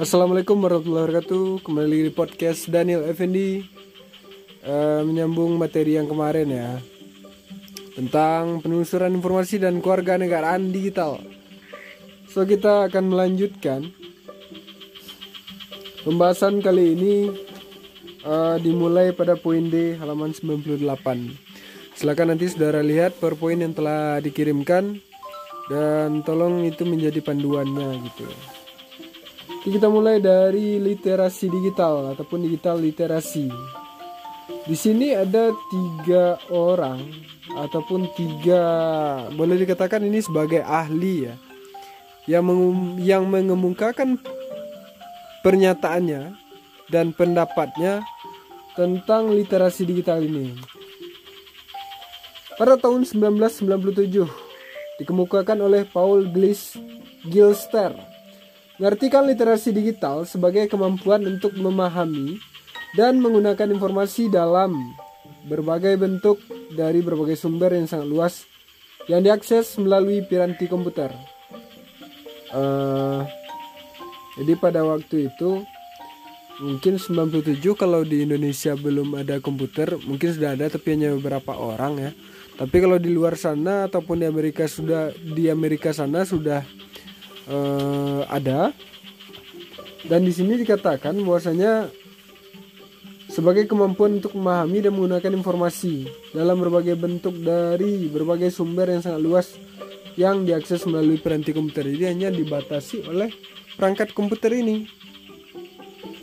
Assalamualaikum warahmatullahi wabarakatuh. Kembali di podcast Daniel Effendi uh, Menyambung materi yang kemarin ya Tentang penelusuran informasi dan keluarga negaraan digital. So kita akan melanjutkan Pembahasan kali ini uh, Dimulai pada poin D halaman 98 Silahkan nanti saudara lihat powerpoint yang telah dikirimkan Dan tolong itu menjadi panduannya gitu kita mulai dari literasi digital ataupun digital literasi. Di sini ada tiga orang ataupun tiga boleh dikatakan ini sebagai ahli ya yang mengum, yang mengemukakan pernyataannya dan pendapatnya tentang literasi digital ini. Pada tahun 1997 dikemukakan oleh Paul Gilster Mengartikan literasi digital sebagai kemampuan untuk memahami dan menggunakan informasi dalam berbagai bentuk dari berbagai sumber yang sangat luas yang diakses melalui piranti komputer. Uh, jadi pada waktu itu mungkin 97 kalau di Indonesia belum ada komputer mungkin sudah ada tapi hanya beberapa orang ya. Tapi kalau di luar sana ataupun di Amerika sudah di Amerika sana sudah uh, ada dan di sini dikatakan bahwasanya sebagai kemampuan untuk memahami dan menggunakan informasi dalam berbagai bentuk dari berbagai sumber yang sangat luas yang diakses melalui peranti komputer ini hanya dibatasi oleh perangkat komputer ini.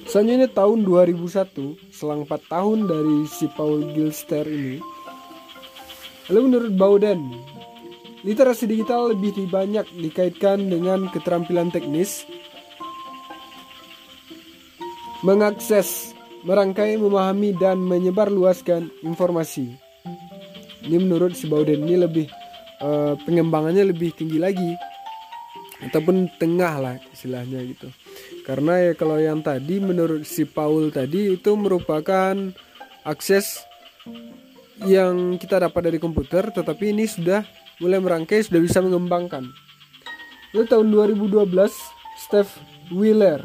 Selanjutnya tahun 2001, selang 4 tahun dari si Paul Gilster ini, lalu menurut Bowden, Literasi digital lebih banyak dikaitkan dengan keterampilan teknis, mengakses, merangkai, memahami, dan menyebarluaskan informasi. Ini menurut si Bowden ini lebih uh, pengembangannya lebih tinggi lagi ataupun tengah lah istilahnya gitu. Karena ya kalau yang tadi menurut si Paul tadi itu merupakan akses yang kita dapat dari komputer tetapi ini sudah mulai merangkai sudah bisa mengembangkan. Lalu tahun 2012, Steph Wheeler.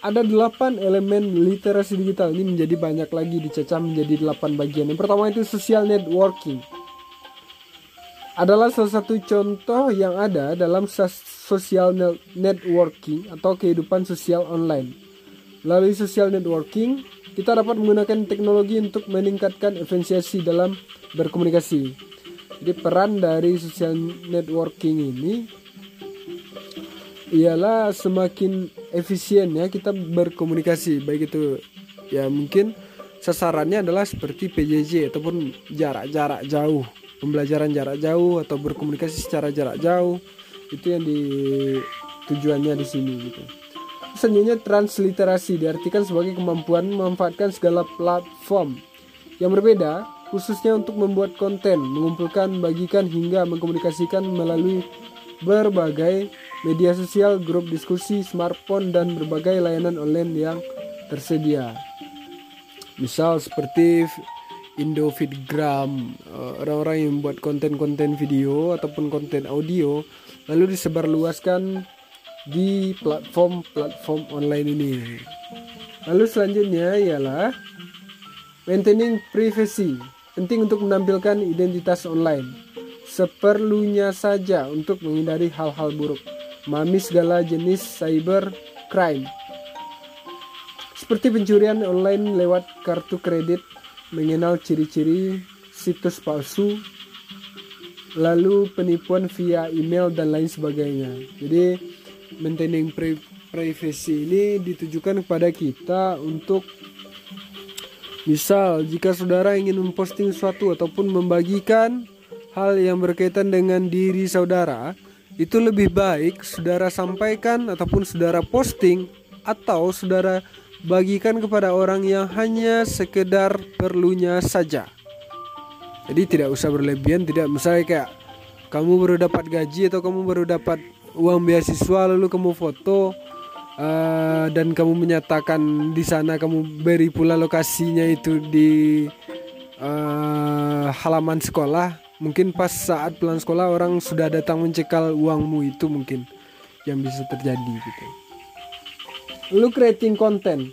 Ada delapan elemen literasi digital ini menjadi banyak lagi dicacah menjadi delapan bagian. Yang pertama itu social networking. Adalah salah satu contoh yang ada dalam social networking atau kehidupan sosial online. Melalui social networking, kita dapat menggunakan teknologi untuk meningkatkan efisiensi dalam berkomunikasi. Jadi peran dari social networking ini ialah semakin efisien ya kita berkomunikasi baik itu ya mungkin sasarannya adalah seperti PJJ ataupun jarak-jarak jauh pembelajaran jarak jauh atau berkomunikasi secara jarak jauh itu yang di tujuannya di sini gitu. Selanjutnya transliterasi diartikan sebagai kemampuan memanfaatkan segala platform yang berbeda khususnya untuk membuat konten, mengumpulkan, bagikan hingga mengkomunikasikan melalui berbagai media sosial, grup diskusi, smartphone dan berbagai layanan online yang tersedia. Misal seperti Indofitgram, eh, orang-orang yang membuat konten-konten video ataupun konten audio lalu disebarluaskan di platform-platform online ini. Lalu selanjutnya ialah maintaining privacy Penting untuk menampilkan identitas online. Seperlunya saja untuk menghindari hal-hal buruk. Mami segala jenis cyber crime. Seperti pencurian online lewat kartu kredit, mengenal ciri-ciri situs palsu, lalu penipuan via email dan lain sebagainya. Jadi maintaining privacy ini ditujukan kepada kita untuk Misal, jika saudara ingin memposting sesuatu ataupun membagikan hal yang berkaitan dengan diri saudara, itu lebih baik saudara sampaikan ataupun saudara posting atau saudara bagikan kepada orang yang hanya sekedar perlunya saja. Jadi tidak usah berlebihan, tidak misalnya kayak kamu baru dapat gaji atau kamu baru dapat uang beasiswa lalu kamu foto uh, dan kamu menyatakan di sana kamu beri pula lokasinya itu di uh, halaman sekolah mungkin pas saat pulang sekolah orang sudah datang mencekal uangmu itu mungkin yang bisa terjadi gitu Lalu creating content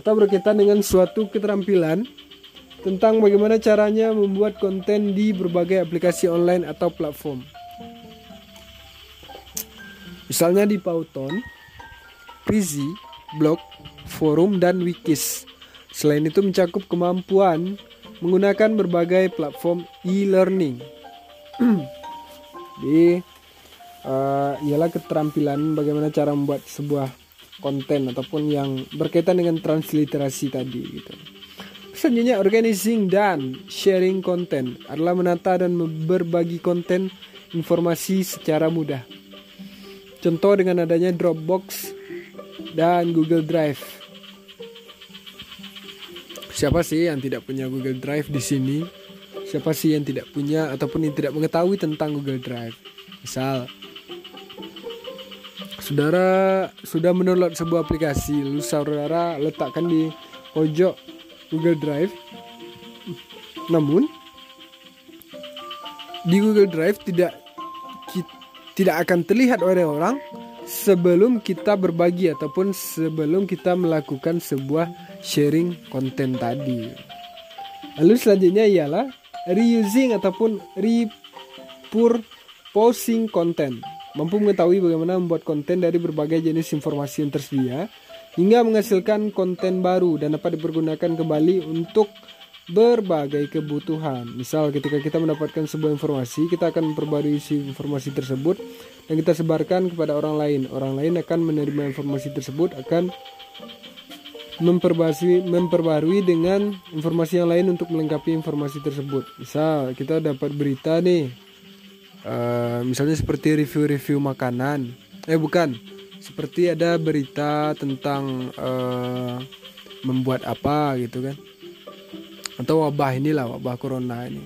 atau berkaitan dengan suatu keterampilan tentang bagaimana caranya membuat konten di berbagai aplikasi online atau platform. Misalnya di Pauton, Prezi, blog, forum, dan wikis. Selain itu mencakup kemampuan menggunakan berbagai platform e-learning. di uh, ialah keterampilan bagaimana cara membuat sebuah konten ataupun yang berkaitan dengan transliterasi tadi gitu. Selanjutnya, organizing dan sharing konten adalah menata dan berbagi konten informasi secara mudah. Contoh dengan adanya Dropbox dan Google Drive. Siapa sih yang tidak punya Google Drive di sini? Siapa sih yang tidak punya ataupun yang tidak mengetahui tentang Google Drive? Misal, saudara sudah mendownload sebuah aplikasi, lalu saudara letakkan di pojok Google Drive. Namun di Google Drive tidak tidak akan terlihat oleh orang sebelum kita berbagi ataupun sebelum kita melakukan sebuah sharing konten tadi. Lalu selanjutnya ialah reusing ataupun repurposing konten. Mampu mengetahui bagaimana membuat konten dari berbagai jenis informasi yang tersedia hingga menghasilkan konten baru dan dapat dipergunakan kembali untuk berbagai kebutuhan. Misal ketika kita mendapatkan sebuah informasi, kita akan memperbarui isi informasi tersebut dan kita sebarkan kepada orang lain. Orang lain akan menerima informasi tersebut akan memperbarui memperbarui dengan informasi yang lain untuk melengkapi informasi tersebut. Misal kita dapat berita nih, uh, misalnya seperti review-review makanan. Eh bukan, seperti ada berita tentang uh, membuat apa gitu kan atau wabah inilah wabah corona ini.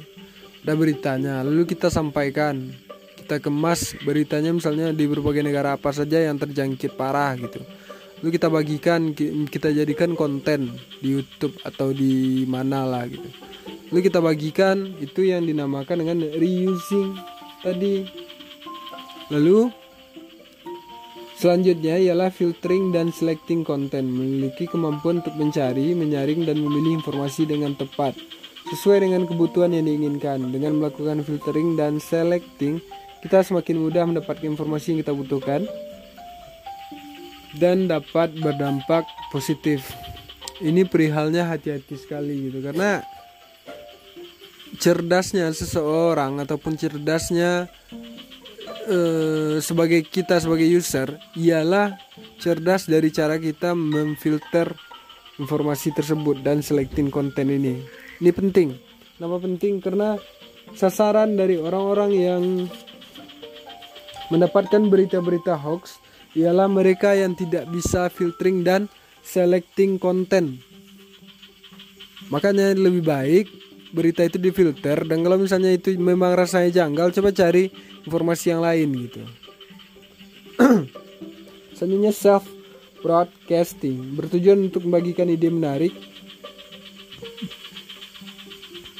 Ada beritanya. Lalu kita sampaikan. Kita kemas beritanya misalnya di berbagai negara apa saja yang terjangkit parah gitu. Lalu kita bagikan kita jadikan konten di YouTube atau di mana lah gitu. Lalu kita bagikan itu yang dinamakan dengan reusing tadi. Lalu Selanjutnya ialah filtering dan selecting konten, memiliki kemampuan untuk mencari, menyaring, dan memilih informasi dengan tepat sesuai dengan kebutuhan yang diinginkan. Dengan melakukan filtering dan selecting, kita semakin mudah mendapatkan informasi yang kita butuhkan dan dapat berdampak positif. Ini perihalnya hati-hati sekali gitu karena cerdasnya seseorang ataupun cerdasnya Eh, sebagai kita sebagai user ialah cerdas dari cara kita memfilter informasi tersebut dan selecting konten ini. Ini penting. Kenapa penting? Karena sasaran dari orang-orang yang mendapatkan berita-berita hoax ialah mereka yang tidak bisa filtering dan selecting konten. Makanya lebih baik berita itu difilter dan kalau misalnya itu memang rasanya janggal coba cari informasi yang lain gitu. Selanjutnya self broadcasting bertujuan untuk membagikan ide menarik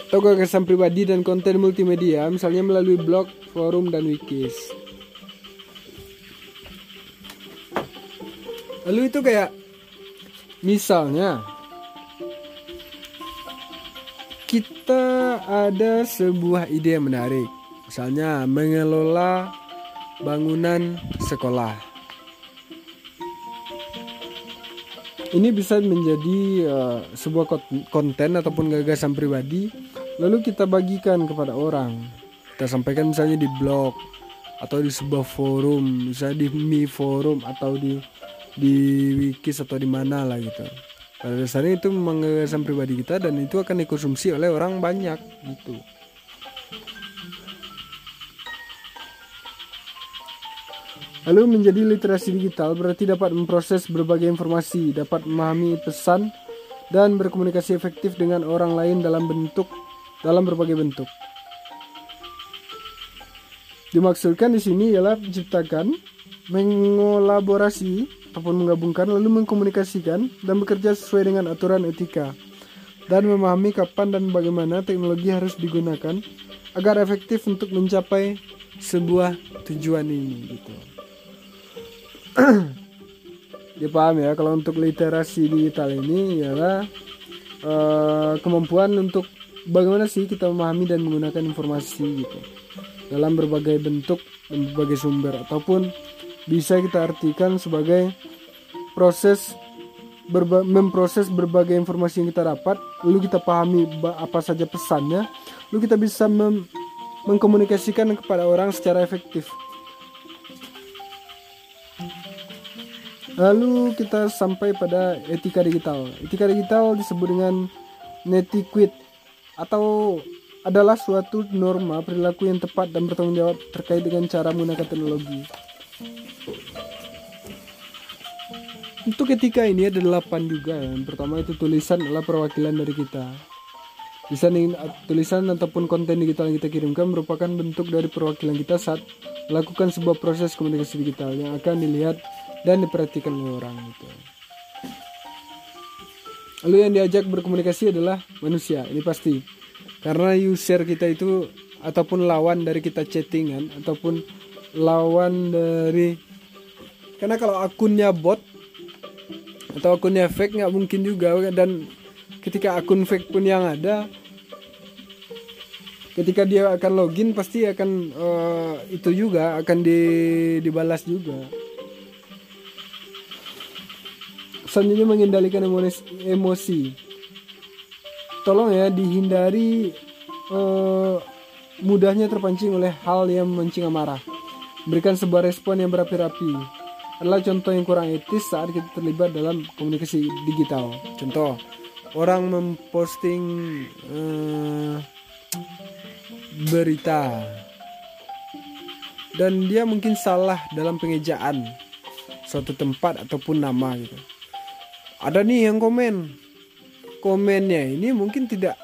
atau gagasan pribadi dan konten multimedia misalnya melalui blog, forum, dan wikis. Lalu itu kayak misalnya kita ada sebuah ide yang menarik. Misalnya mengelola bangunan sekolah. Ini bisa menjadi uh, sebuah konten ataupun gagasan pribadi lalu kita bagikan kepada orang. Kita sampaikan misalnya di blog atau di sebuah forum, misalnya di Mi forum atau di di wikis atau di mana lah gitu pada dasarnya itu memang gagasan pribadi kita dan itu akan dikonsumsi oleh orang banyak gitu Lalu menjadi literasi digital berarti dapat memproses berbagai informasi, dapat memahami pesan dan berkomunikasi efektif dengan orang lain dalam bentuk dalam berbagai bentuk. Dimaksudkan di sini ialah menciptakan, mengolaborasi, ataupun menggabungkan lalu mengkomunikasikan dan bekerja sesuai dengan aturan etika dan memahami kapan dan bagaimana teknologi harus digunakan agar efektif untuk mencapai sebuah tujuan ini gitu. dipahami ya kalau untuk literasi digital ini ialah uh, kemampuan untuk bagaimana sih kita memahami dan menggunakan informasi gitu dalam berbagai bentuk dan berbagai sumber ataupun bisa kita artikan sebagai proses berba memproses berbagai informasi yang kita dapat lalu kita pahami apa saja pesannya lalu kita bisa mengkomunikasikan kepada orang secara efektif Lalu kita sampai pada etika digital. Etika digital disebut dengan netiquette atau adalah suatu norma perilaku yang tepat dan bertanggung jawab terkait dengan cara menggunakan teknologi. Untuk etika ini ada delapan juga. Yang pertama itu tulisan adalah perwakilan dari kita. Tulisan, tulisan ataupun konten digital yang kita kirimkan merupakan bentuk dari perwakilan kita saat melakukan sebuah proses komunikasi digital yang akan dilihat dan diperhatikan oleh orang itu. Lalu yang diajak berkomunikasi adalah manusia, ini pasti. Karena user kita itu ataupun lawan dari kita chattingan ataupun lawan dari karena kalau akunnya bot atau akunnya fake nggak mungkin juga. Dan ketika akun fake pun yang ada ketika dia akan login pasti akan uh, itu juga akan di, dibalas juga. Selanjutnya mengendalikan emosi tolong ya dihindari uh, mudahnya terpancing oleh hal yang memancing amarah. Berikan sebuah respon yang berapi-rapi adalah contoh yang kurang etis saat kita terlibat dalam komunikasi digital. Contoh orang memposting uh, berita. Dan dia mungkin salah dalam pengejaan suatu tempat ataupun nama gitu. Ada nih yang komen. Komennya ini mungkin tidak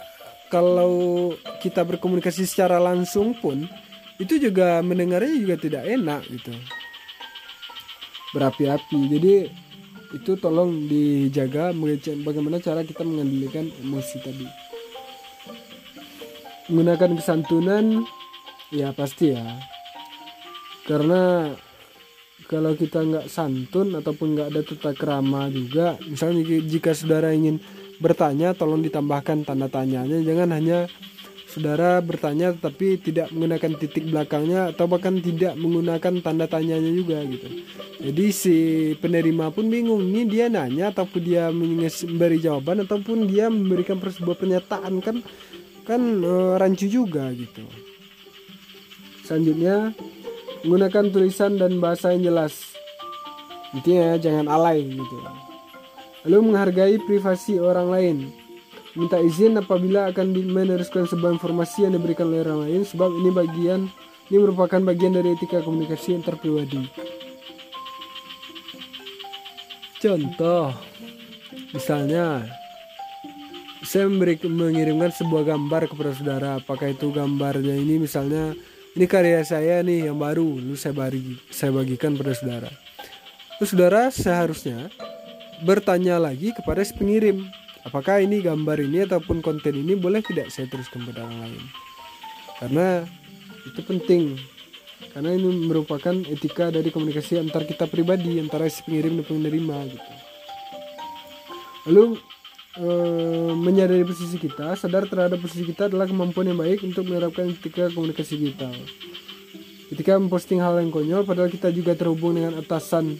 kalau kita berkomunikasi secara langsung pun itu juga mendengarnya juga tidak enak gitu berapi-api. Jadi itu tolong dijaga bagaimana cara kita mengendalikan emosi tadi. Menggunakan kesantunan ya pasti ya. Karena kalau kita nggak santun ataupun nggak ada tata kerama juga misalnya jika saudara ingin bertanya tolong ditambahkan tanda tanyanya. Jangan hanya saudara bertanya tetapi tidak menggunakan titik belakangnya atau bahkan tidak menggunakan tanda tanyanya juga gitu. Jadi si penerima pun bingung ini dia nanya ataupun dia memberi jawaban ataupun dia memberikan sebuah pernyataan kan kan e, rancu juga gitu. Selanjutnya menggunakan tulisan dan bahasa yang jelas. Intinya jangan alay gitu. Lalu menghargai privasi orang lain minta izin apabila akan meneruskan sebuah informasi yang diberikan oleh orang lain sebab ini bagian ini merupakan bagian dari etika komunikasi antar pribadi contoh misalnya saya memberi, mengirimkan sebuah gambar kepada saudara. Apakah itu gambarnya ini? Misalnya ini karya saya nih yang baru lalu saya bagi saya bagikan pada saudara. Terus saudara seharusnya bertanya lagi kepada si pengirim apakah ini gambar ini ataupun konten ini boleh tidak saya teruskan kepada orang lain? Karena itu penting. Karena ini merupakan etika dari komunikasi antar kita pribadi antara si pengirim dan penerima gitu. Lalu Eh, menyadari posisi kita, sadar terhadap posisi kita adalah kemampuan yang baik untuk menerapkan etika komunikasi kita. Ketika memposting hal yang konyol, padahal kita juga terhubung dengan atasan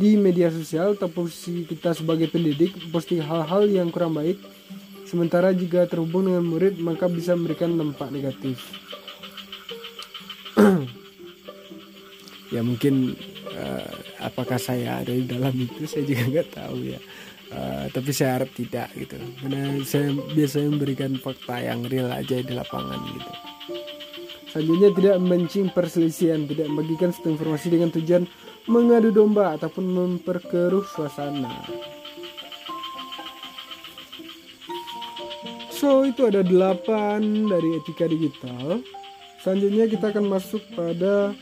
di media sosial atau posisi kita sebagai pendidik, posting hal-hal yang kurang baik, sementara jika terhubung dengan murid, maka bisa memberikan dampak negatif. ya mungkin uh, apakah saya ada di dalam itu saya juga nggak tahu ya. Uh, tapi saya harap tidak gitu. Karena saya biasanya memberikan fakta yang real aja di lapangan gitu. Selanjutnya tidak memancing perselisihan tidak membagikan satu informasi dengan tujuan mengadu domba ataupun memperkeruh suasana. So itu ada delapan dari etika digital. Selanjutnya kita akan masuk pada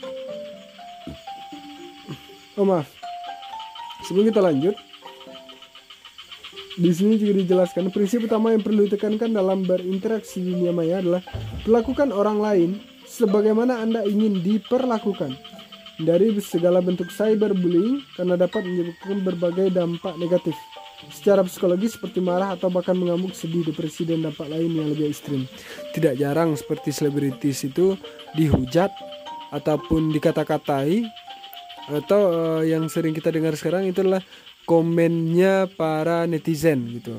oh maaf. Sebelum kita lanjut di sini juga dijelaskan prinsip utama yang perlu ditekankan dalam berinteraksi dunia maya adalah perlakukan orang lain sebagaimana Anda ingin diperlakukan. Dari segala bentuk cyberbullying karena dapat menyebabkan berbagai dampak negatif secara psikologis seperti marah atau bahkan mengamuk, sedih, depresi dan dampak lain yang lebih ekstrim. Tidak jarang seperti selebritis itu dihujat ataupun dikata-katai atau uh, yang sering kita dengar sekarang itu adalah komennya para netizen gitu.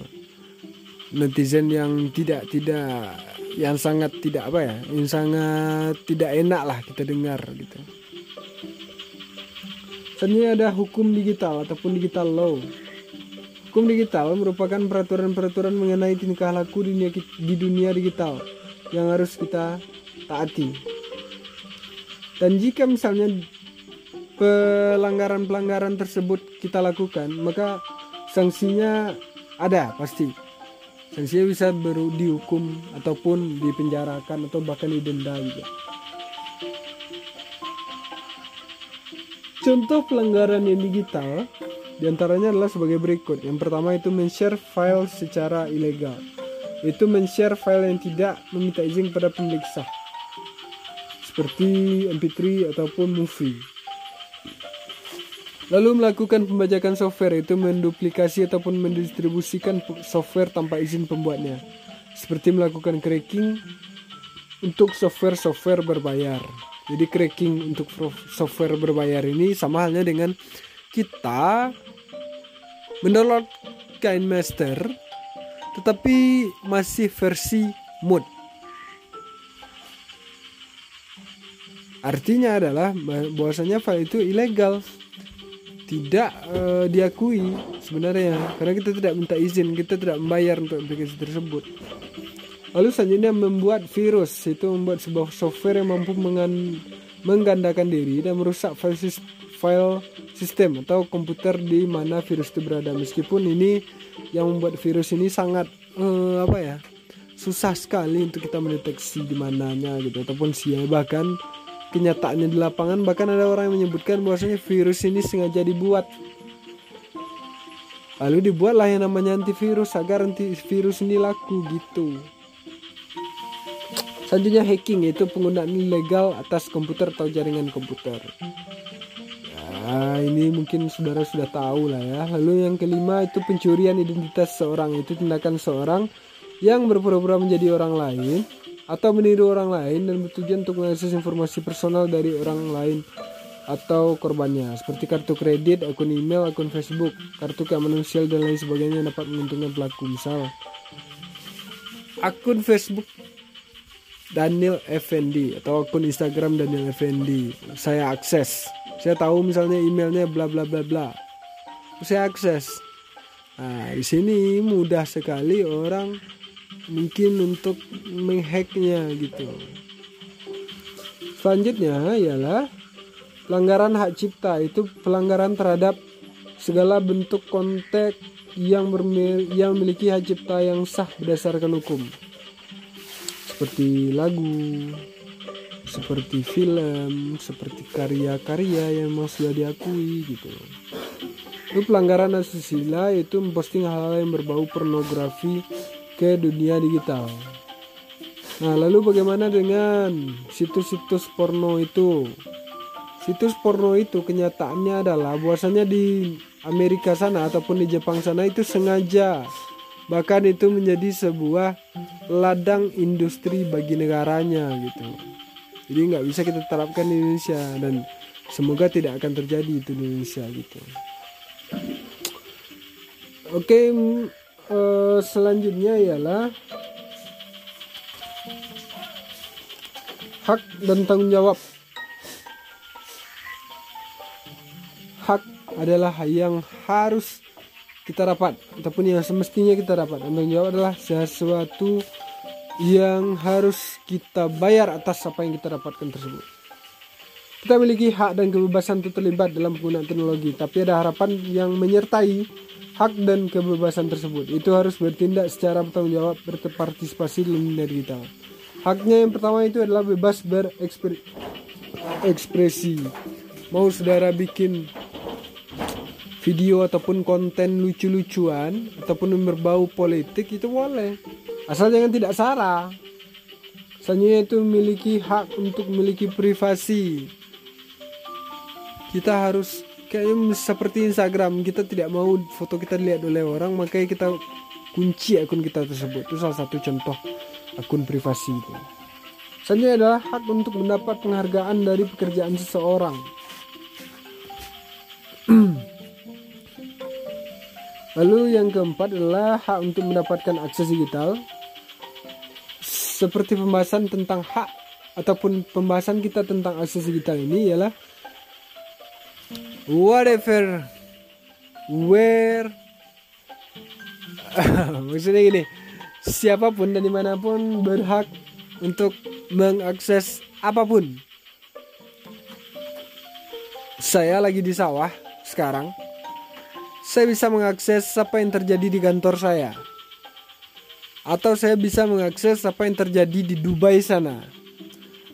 Netizen yang tidak tidak yang sangat tidak apa ya, yang sangat tidak enak lah kita dengar gitu. Selanjutnya ada hukum digital ataupun digital law. Hukum digital merupakan peraturan-peraturan mengenai tingkah laku di dunia, di dunia digital yang harus kita taati. Dan jika misalnya pelanggaran-pelanggaran tersebut kita lakukan, maka sanksinya ada pasti. Sanksinya bisa baru dihukum ataupun dipenjarakan atau bahkan didenda juga. Contoh pelanggaran yang digital di antaranya adalah sebagai berikut. Yang pertama itu men-share file secara ilegal. Itu men-share file yang tidak meminta izin pemilik sah. Seperti MP3 ataupun movie. Lalu melakukan pembajakan software itu menduplikasi ataupun mendistribusikan software tanpa izin pembuatnya. Seperti melakukan cracking untuk software-software berbayar. Jadi cracking untuk software berbayar ini sama halnya dengan kita mendownload Kain Master tetapi masih versi mod. Artinya adalah bahwasanya file itu ilegal. Tidak uh, diakui sebenarnya karena kita tidak minta izin, kita tidak membayar untuk aplikasi tersebut. Lalu selanjutnya membuat virus. Itu membuat sebuah software yang mampu menggandakan diri dan merusak file, file sistem atau komputer di mana virus itu berada. Meskipun ini yang membuat virus ini sangat uh, apa ya susah sekali untuk kita mendeteksi di mananya gitu ataupun siapa bahkan kenyataannya di lapangan bahkan ada orang yang menyebutkan bahwasanya virus ini sengaja dibuat. Lalu dibuatlah yang namanya antivirus agar antivirus ini laku gitu Selanjutnya hacking yaitu penggunaan ilegal atas komputer atau jaringan komputer. Ya, ini mungkin saudara sudah tahu lah ya. Lalu yang kelima itu pencurian identitas seorang itu tindakan seorang yang berpura-pura menjadi orang lain atau meniru orang lain dan bertujuan untuk mengakses informasi personal dari orang lain atau korbannya seperti kartu kredit, akun email, akun Facebook, kartu keamanan sosial dan lain sebagainya dapat menguntungkan pelaku misal akun Facebook Daniel Effendi atau akun Instagram Daniel Effendi. Saya akses. Saya tahu misalnya emailnya bla bla bla bla. Saya akses. Nah, di sini mudah sekali orang mungkin untuk menghacknya gitu. Selanjutnya ialah pelanggaran hak cipta itu pelanggaran terhadap segala bentuk konten yang, yang memiliki hak cipta yang sah berdasarkan hukum seperti lagu, seperti film, seperti karya-karya yang memang sudah diakui gitu. Itu pelanggaran asusila itu memposting hal-hal yang berbau pornografi ke dunia digital. Nah, lalu bagaimana dengan situs-situs porno itu? Situs porno itu kenyataannya adalah bahwasanya di Amerika sana ataupun di Jepang sana itu sengaja bahkan itu menjadi sebuah ladang industri bagi negaranya gitu. Jadi nggak bisa kita terapkan di Indonesia dan semoga tidak akan terjadi itu di Indonesia gitu. Oke uh, selanjutnya ialah hak dan tanggung jawab. Hak adalah yang harus kita dapat ataupun yang semestinya kita dapat dan tanggung jawab adalah sesuatu yang harus kita bayar atas apa yang kita dapatkan tersebut. Kita memiliki hak dan kebebasan untuk terlibat dalam penggunaan teknologi tapi ada harapan yang menyertai hak dan kebebasan tersebut. Itu harus bertindak secara bertanggung jawab berpartisipasi dalam dunia digital. Haknya yang pertama itu adalah bebas berekspresi mau saudara bikin video ataupun konten lucu-lucuan ataupun berbau politik itu boleh. Asal jangan tidak sara. Selanjutnya itu memiliki hak untuk memiliki privasi. Kita harus kayak seperti Instagram kita tidak mau foto kita dilihat oleh orang makanya kita kunci akun kita tersebut. Itu salah satu contoh akun privasi itu. Selanjutnya adalah hak untuk mendapat penghargaan dari pekerjaan seseorang lalu yang keempat adalah hak untuk mendapatkan akses digital. Seperti pembahasan tentang hak ataupun pembahasan kita tentang akses digital ini ialah whatever where maksudnya gini siapa pun dan di mana pun berhak untuk mengakses apa pun. Saya lagi di sawah sekarang saya bisa mengakses apa yang terjadi di kantor saya. Atau saya bisa mengakses apa yang terjadi di Dubai sana.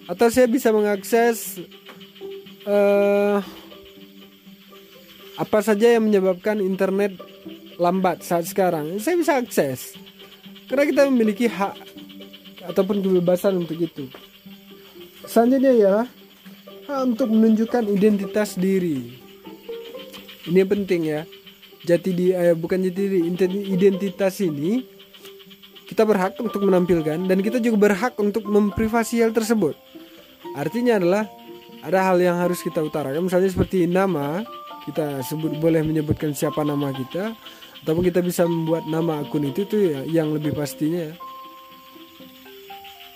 Atau saya bisa mengakses uh, apa saja yang menyebabkan internet lambat saat sekarang. Saya bisa akses. Karena kita memiliki hak ataupun kebebasan untuk itu. Selanjutnya ya hak untuk menunjukkan identitas diri. Ini penting ya jati di eh, bukan jati diri identitas ini kita berhak untuk menampilkan dan kita juga berhak untuk memprivasi hal tersebut. Artinya adalah ada hal yang harus kita utarakan. Misalnya seperti nama kita sebut boleh menyebutkan siapa nama kita ataupun kita bisa membuat nama akun itu tuh ya, yang lebih pastinya.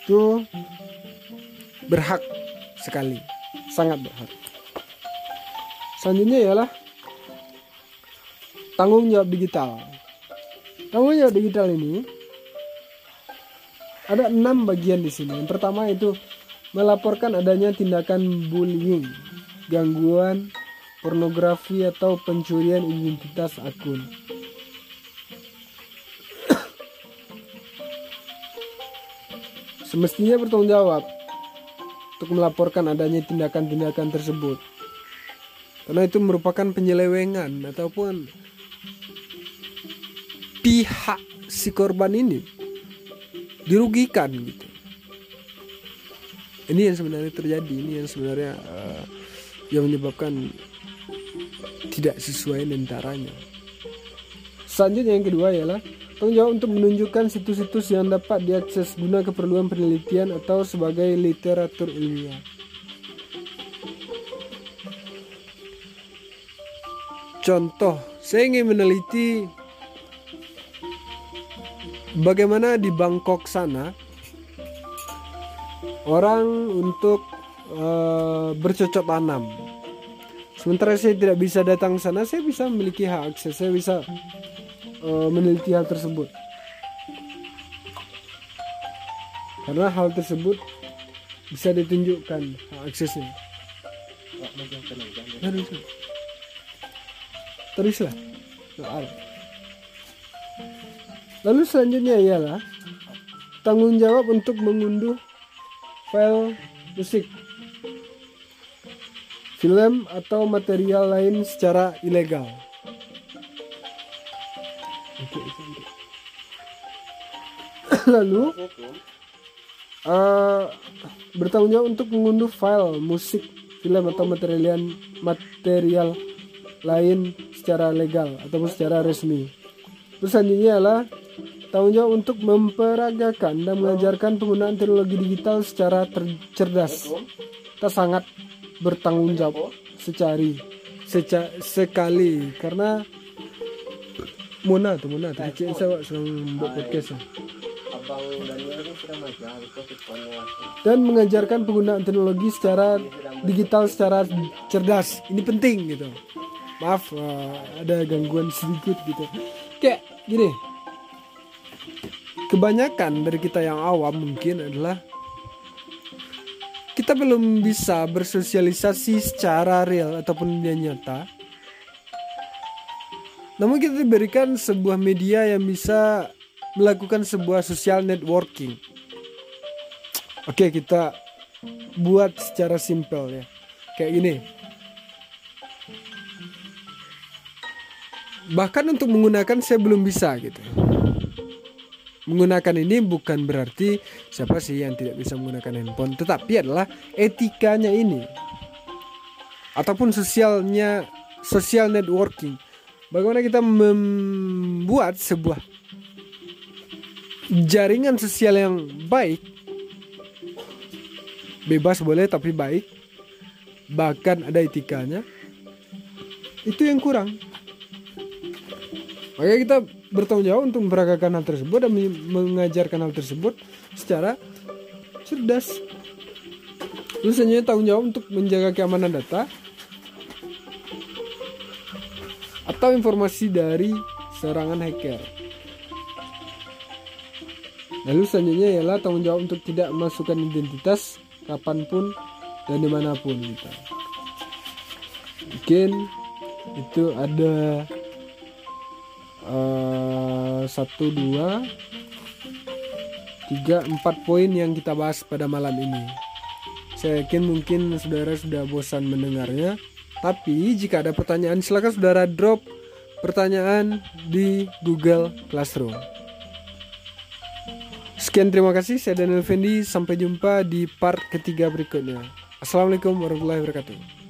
Itu berhak sekali sangat berhak. Selanjutnya ialah tanggung jawab digital tanggung jawab digital ini ada enam bagian di sini yang pertama itu melaporkan adanya tindakan bullying gangguan pornografi atau pencurian identitas akun. Semestinya bertanggung jawab untuk melaporkan adanya tindakan-tindakan tersebut. Karena itu merupakan penyelewengan ataupun pihak si korban ini dirugikan gitu. Ini yang sebenarnya terjadi, ini yang sebenarnya uh, yang menyebabkan tidak sesuai nentaranya. Selanjutnya yang kedua ialah tanggung jawab untuk menunjukkan situs-situs yang dapat diakses guna keperluan penelitian atau sebagai literatur ilmiah. Contoh, saya ingin meneliti bagaimana di Bangkok sana orang untuk uh, bercocok tanam. Sementara saya tidak bisa datang sana saya bisa memiliki hak akses saya bisa uh, meneliti hal tersebut. Karena hal tersebut bisa ditunjukkan hak aksesnya. Teruslah teruslah. Soal lalu selanjutnya ialah tanggung jawab untuk mengunduh file musik film atau material lain secara ilegal. Lalu uh, bertanggung jawab untuk mengunduh file musik, film atau material material lain secara legal ataupun secara resmi. Terus selanjutnya adalah tanggung jawab untuk memperagakan dan mengajarkan penggunaan teknologi digital secara cerdas. Kita sangat bertanggung jawab secari seca, sekali. Karena Mona tuh Mona tuh. Cek saya buat podcast dan mengajarkan penggunaan teknologi secara digital secara cerdas. Ini penting gitu. Maaf uh, ada gangguan sedikit gitu. Kayak gini kebanyakan dari kita yang awam mungkin adalah kita belum bisa bersosialisasi secara real ataupun dia nyata. Namun kita diberikan sebuah media yang bisa melakukan sebuah social networking. Oke, kita buat secara simpel ya. Kayak gini. Bahkan untuk menggunakan saya belum bisa gitu menggunakan ini bukan berarti siapa sih yang tidak bisa menggunakan handphone, tetapi adalah etikanya ini. ataupun sosialnya social networking. Bagaimana kita membuat sebuah jaringan sosial yang baik bebas boleh tapi baik bahkan ada etikanya itu yang kurang makanya kita bertanggung jawab untuk memperagakan hal tersebut dan mengajarkan hal tersebut secara cerdas Terus selanjutnya tanggung jawab untuk menjaga keamanan data atau informasi dari serangan hacker. Lalu selanjutnya ialah tanggung jawab untuk tidak memasukkan identitas kapan pun dan di mana pun kita. Mungkin itu ada satu dua tiga empat poin yang kita bahas pada malam ini. Saya yakin mungkin saudara sudah bosan mendengarnya. Tapi jika ada pertanyaan silakan saudara drop pertanyaan di Google Classroom. Sekian terima kasih saya Daniel Fendi sampai jumpa di part ketiga berikutnya. Assalamualaikum warahmatullahi wabarakatuh.